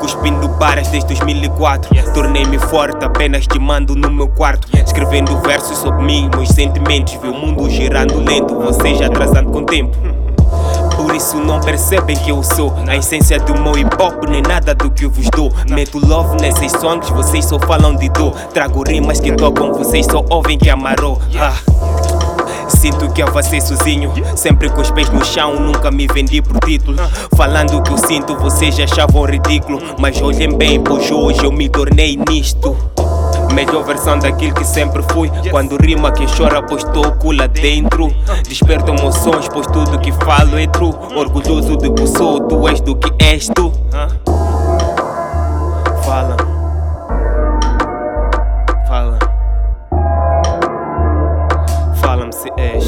Cuspindo baras desde 2004 Tornei-me forte apenas te mando no meu quarto. Escrevendo versos sobre mim, meus sentimentos. Vi o mundo girando lento, vocês atrasando com o tempo por isso não percebem que eu sou A essência do meu hip hop nem nada do que eu vos dou Meto love nesses songs, vocês só falam de dor Trago rimas que tocam, vocês só ouvem que amarou ah. Sinto que avancei sozinho, sempre com os pés no chão, nunca me vendi por título. Falando o que eu sinto, vocês achavam ridículo. Mas olhem bem, pois hoje eu me tornei nisto. Melhor versão daquilo que sempre fui. Quando rima quem chora, pois estou lá dentro. Desperto emoções, pois tudo que falo é true. Orgulhoso de que sou, tu és do que és tu. Fala. Fala. Fala-me se és.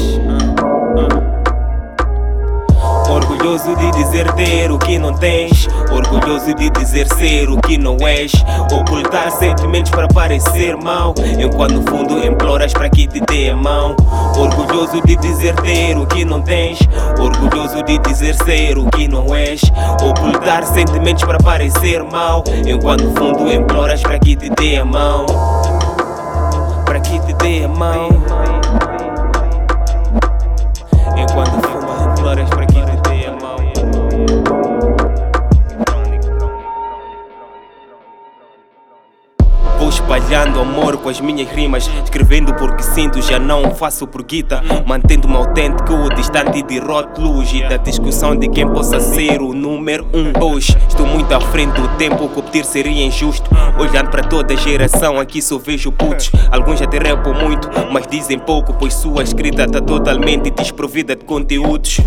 Orgulhoso de dizer ter o que não tens. Orgulhoso de dizer ser o que não és. Ocultar sentimentos para parecer mal. Enquanto no fundo imploras para que te dê a mão. Orgulhoso de dizer ter o que não tens. Orgulhoso de dizer ser o que não és. Ocultar sentimentos para parecer mal. Enquanto no fundo imploras para que te dê a mão. Para que te dê a mão. Espalhando amor com as minhas rimas Escrevendo porque sinto, já não faço por guita Mantendo-me autêntico, distante de rótulos E da discussão de quem possa ser o número um. Hoje estou muito à frente do tempo, competir seria injusto. Olhando para toda a geração, aqui só vejo putos. Alguns até rapam muito, mas dizem pouco Pois sua escrita está totalmente desprovida de conteúdos